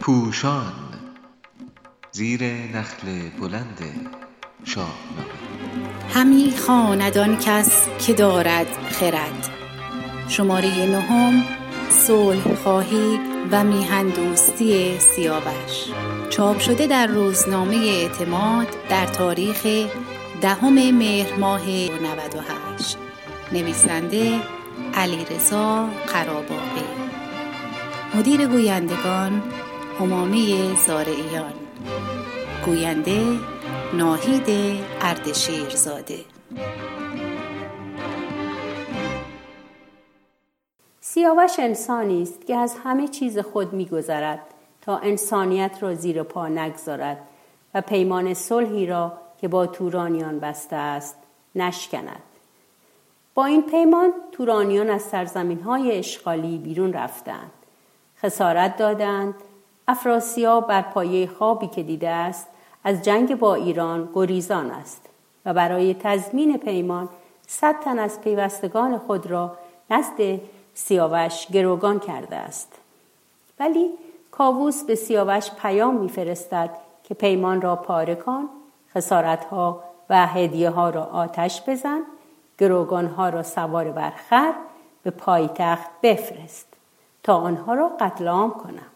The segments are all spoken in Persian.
پوشان زیر نخل بلند شاهنامه همی خواند کس که دارد خرد. شماره نهم صلح خواهی و میهن دوستی سیاوش. چاپ شده در روزنامه اعتماد در تاریخ دهم مهر ماه 98 نویسنده علیرضا قراباقی مدیر گویندگان همامه زارعیان. گوینده ناهید اردشیرزاده. سیاوش انسانی است که از همه چیز خود میگذرد تا انسانیت را زیر پا نگذارد و پیمان صلحی را که با تورانیان بسته است نشکند. با این پیمان تورانیان از سرزمین های اشغالی بیرون رفتند. خسارت دادند. افراسیاب بر پایه خوابی که دیده است از جنگ با ایران گریزان است و برای تضمین پیمان صد تن از پیوستگان خود را نزد سیاوش گروگان کرده است. ولی کاووس به سیاوش پیام میفرستد که پیمان را پاره کن خسارتها و هدیه ها را آتش بزن گروگان ها را سوار بر خر به پایتخت بفرست تا آنها را قتل عام کنم.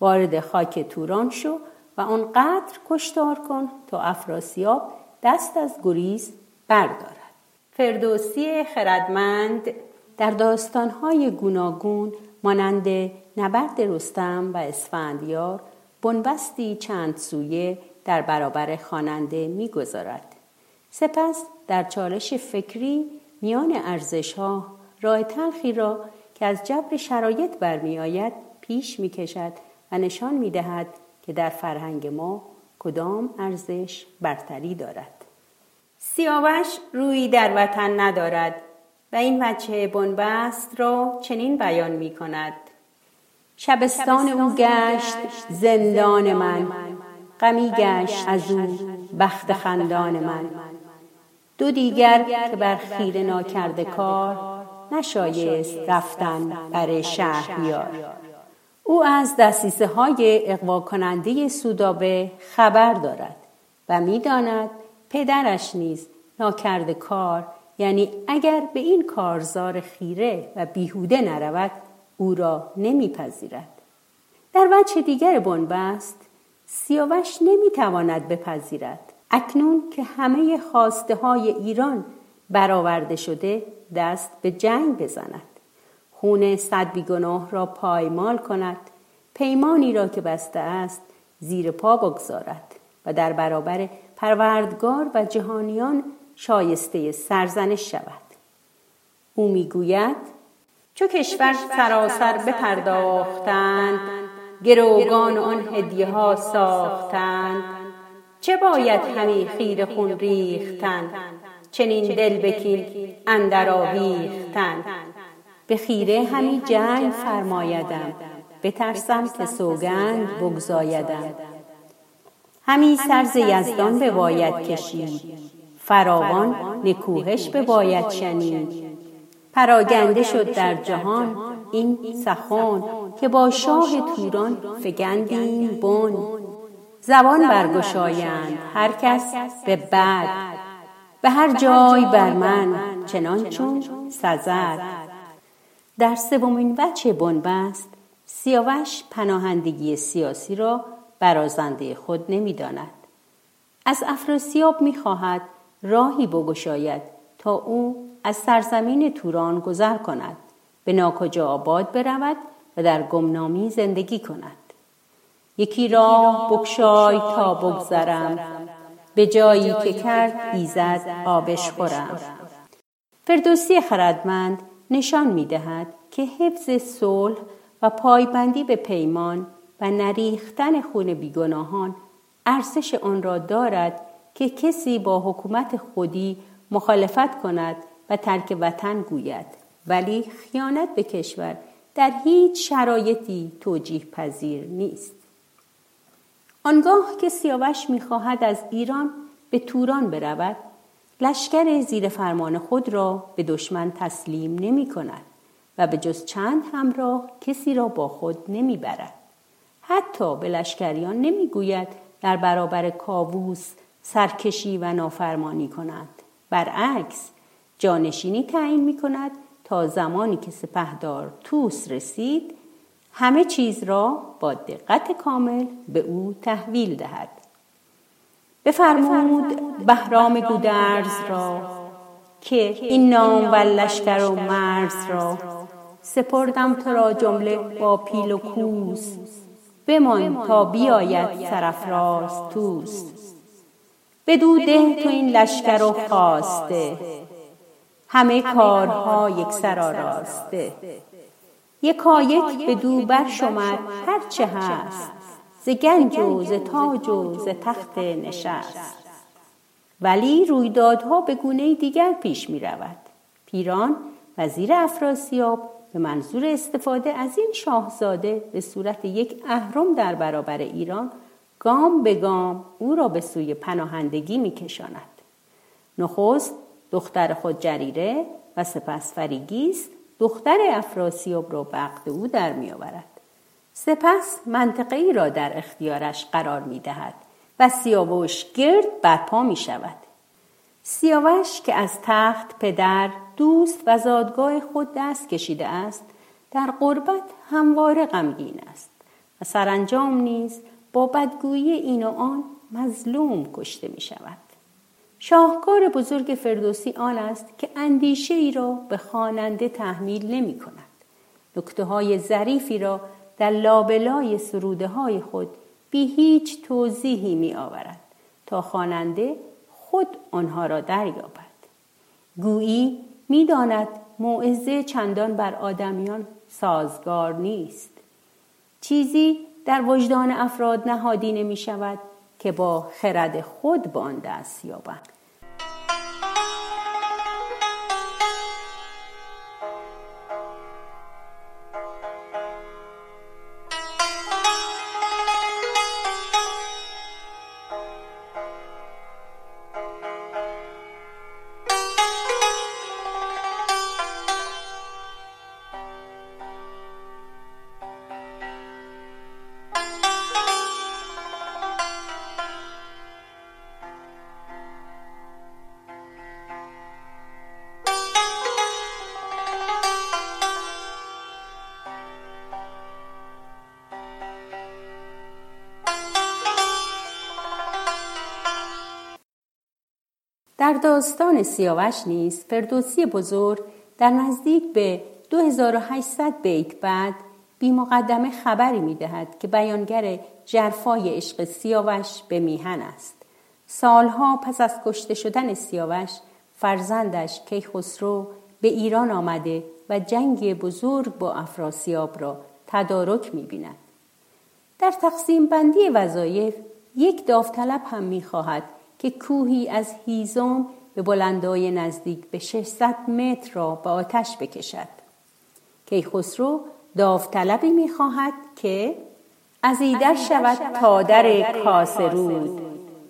وارد خاک توران شو و آنقدر کشتار کن تا افراسیاب دست از گریز بردارد. فردوسی خردمند در داستانهای گوناگون مانند نبرد رستم و اسفندیار بنبستی چند سویه در برابر خواننده می‌گذارد. سپس در چالش فکری میان ارزش ها راه تلخی را که از جبر شرایط برمیآید پیش می‌کشد و نشان می‌دهد که در فرهنگ ما کدام ارزش برتری دارد. سیاوش روی در وطن ندارد و این بچه بنبست را چنین بیان می کند شبستان او گشت زندان من. غمی گشت از او. بخت خندان من. دو دیگر که بر خیره ناکرده کار نشایست رفتن بر شهریار. او از دستیسه های اقوا کننده سودابه خبر دارد و می‌داند پدرش نیز ناکرده کار یعنی اگر به این کارزار خیره و بیهوده نرود او را نمیپذیرد. در وجه دیگر بنبست سیاوش نمی‌تواند بپذیرد. اکنون که همه خواسته های ایران برآورده شده دست به جنگ بزند. خون صد بیگناه را پایمال کند. پیمانی را که بسته است زیر پا بگذارد و در برابر پروردگار و جهانیان شایسته سرزنش شود. او می‌گوید چو کشور سراسر بپرداختند گروگان آن هدیه ها ساختند. چه باید همی خیر خون ریختن؟ چنین دل بکین اندر آویختن. به خیره همی جنگ فرمایدم بترسم که سوگند بگزایدم. همی سرز یزدان به باید کشید فراوان نکوهش به باید شنید. پراگنده شد در جهان این سخن که با شاه توران فگندیم بن. زبان برگشایند. هر کس به بد به هر جای بر من چنان چون سزد. در سومین وجه بنبست سیاوش پناهندگی سیاسی را برازنده خود نمی‌داند. از افراسیاب می‌خواهد راهی بگشاید تا او از سرزمین توران گذر کند. به ناکجا آباد برود و در گمنامی زندگی کند. یکی راه بکشای تا بگذرم. به جایی که کرد ایزد آبش خورم. فردوسی خردمند نشان می دهد که حفظ صلح و پایبندی به پیمان و نریختن خون بیگناهان ارزش آن را دارد که کسی با حکومت خودی مخالفت کند و ترک وطن گوید. ولی خیانت به کشور در هیچ شرایطی توجیه پذیر نیست. آنگاه که سیاوش می‌خواهد از ایران به توران برود لشکر زیر فرمان خود را به دشمن تسلیم نمی کند و به جز چند همراه کسی را با خود نمی‌برد. حتی به لشکریان نمی‌گوید در برابر کاووس سرکشی و نافرمانی کنند. برعکس جانشینی تعیین می کند تا زمانی که سپهدار توس رسید همه چیز را با دقت کامل به او تحویل دهد. بفرمود بهرام گودرز را که این نام و لشکر و مرز را سپردم تو را جمله با پیل و کوس بمان تا بیاید سرفراز توست. بدو ده تو این لشکر و خواسته همه کارها یک سر آراسته یکایک به دو بر شمر هرچه هست. ز گنج و ز تاج و ز تخت نشست. ولی رویدادها به گونه دیگر پیش می رود پیران وزیر افراسیاب به منظور استفاده از این شاهزاده به صورت یک اهرم در برابر ایران گام به گام او را به سوی پناهندگی می کشاند. نخست دختر خود جریره و سپس فریگیست دختر افراسیاب را به عقد او در می آورد. سپس منطقه ای را در اختیارش قرار می دهد و سیاوش گرد برپا می شود. سیاوش که از تخت پدر دوست و زادگاه خود دست کشیده است در قربت همواره غمگین است و سرانجام نیز با بدگویی این و آن مظلوم کشته می شود. شاهکار بزرگ فردوسی آن است که اندیشه ای را به خواننده تحمیل نمی کند. نکته های ظریفی را در لابلای سروده های خود بی هیچ توضیحی می آورد تا خواننده خود آنها را دریابد. گویی می‌داند موعظه چندان بر آدمیان سازگار نیست. چیزی در وجدان افراد نهادینه می شود که با خرد خود به آن دست یابند. در داستان سیاوش نیز فردوسی بزرگ در نزدیک به 2800 بیت بعد بی مقدمه خبری می دهد که بیانگر جرفای عشق سیاوش به میهن است. سالها پس از کشته شدن سیاوش فرزندش کیخسرو به ایران آمده و جنگ بزرگ با افراسیاب را تدارک می بیند. در تقسیم بندی وظایف یک داوطلب هم می خواهد که کوهی از هیزم به بلندای نزدیک به 600 متر را به آتش بکشد. کیخسرو داوطلبی می‌خواهد که از ایدر شود تا در کاسرود.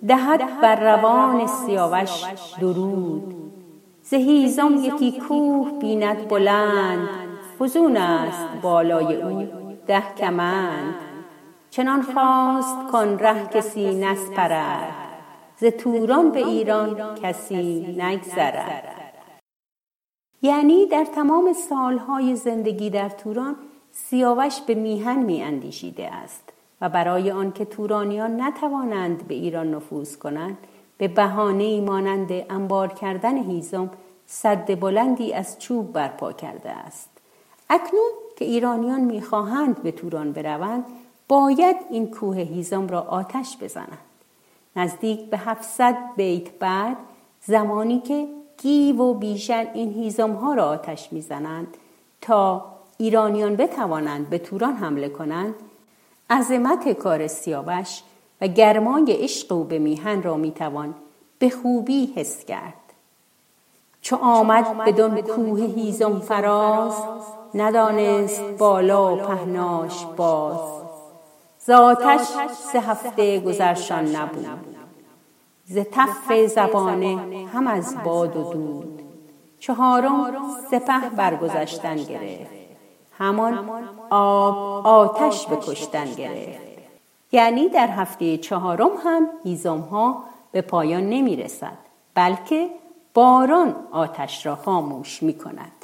دهد بر روان سیاوش درود. ز هیزم یکی کوه بیند بلند. فزون است بالای او. ده کمند. چنان خواست کن ره کسی نسپرد ز توران به ایران کسی نگذرد. یعنی در تمام سالهای زندگی در توران سیاوش به میهن می اندیشیده است و برای آنکه تورانیان نتوانند به ایران نفوذ کنند به بهانه مانند انبار کردن هیزم صد بلندی از چوب برپا کرده است. اکنون که ایرانیان می‌خواهند به توران بروند باید این کوه هیزم را آتش بزنند. نزدیک به 700 بیت بعد زمانی که گیو و بیشن این هیزم ها را آتش می‌زنند تا ایرانیان بتوانند به توران حمله کنند عظمت کار سیاوش و گرمای عشق و به میهن را می‌توان به خوبی حس کرد. چو آمد به دون کوه هیزم فراز ندانست بالا پهناش باز. زاتش سه هفته گذرشان نبود. ز تف زبانه هم از باد و دود. چهارم سپه برگذشتن گرفت. همان آب آتش به کشتن گرفت. یعنی در هفته چهارم هم هیزم ها به پایان نمی رسد بلکه باران آتش را خاموش می کند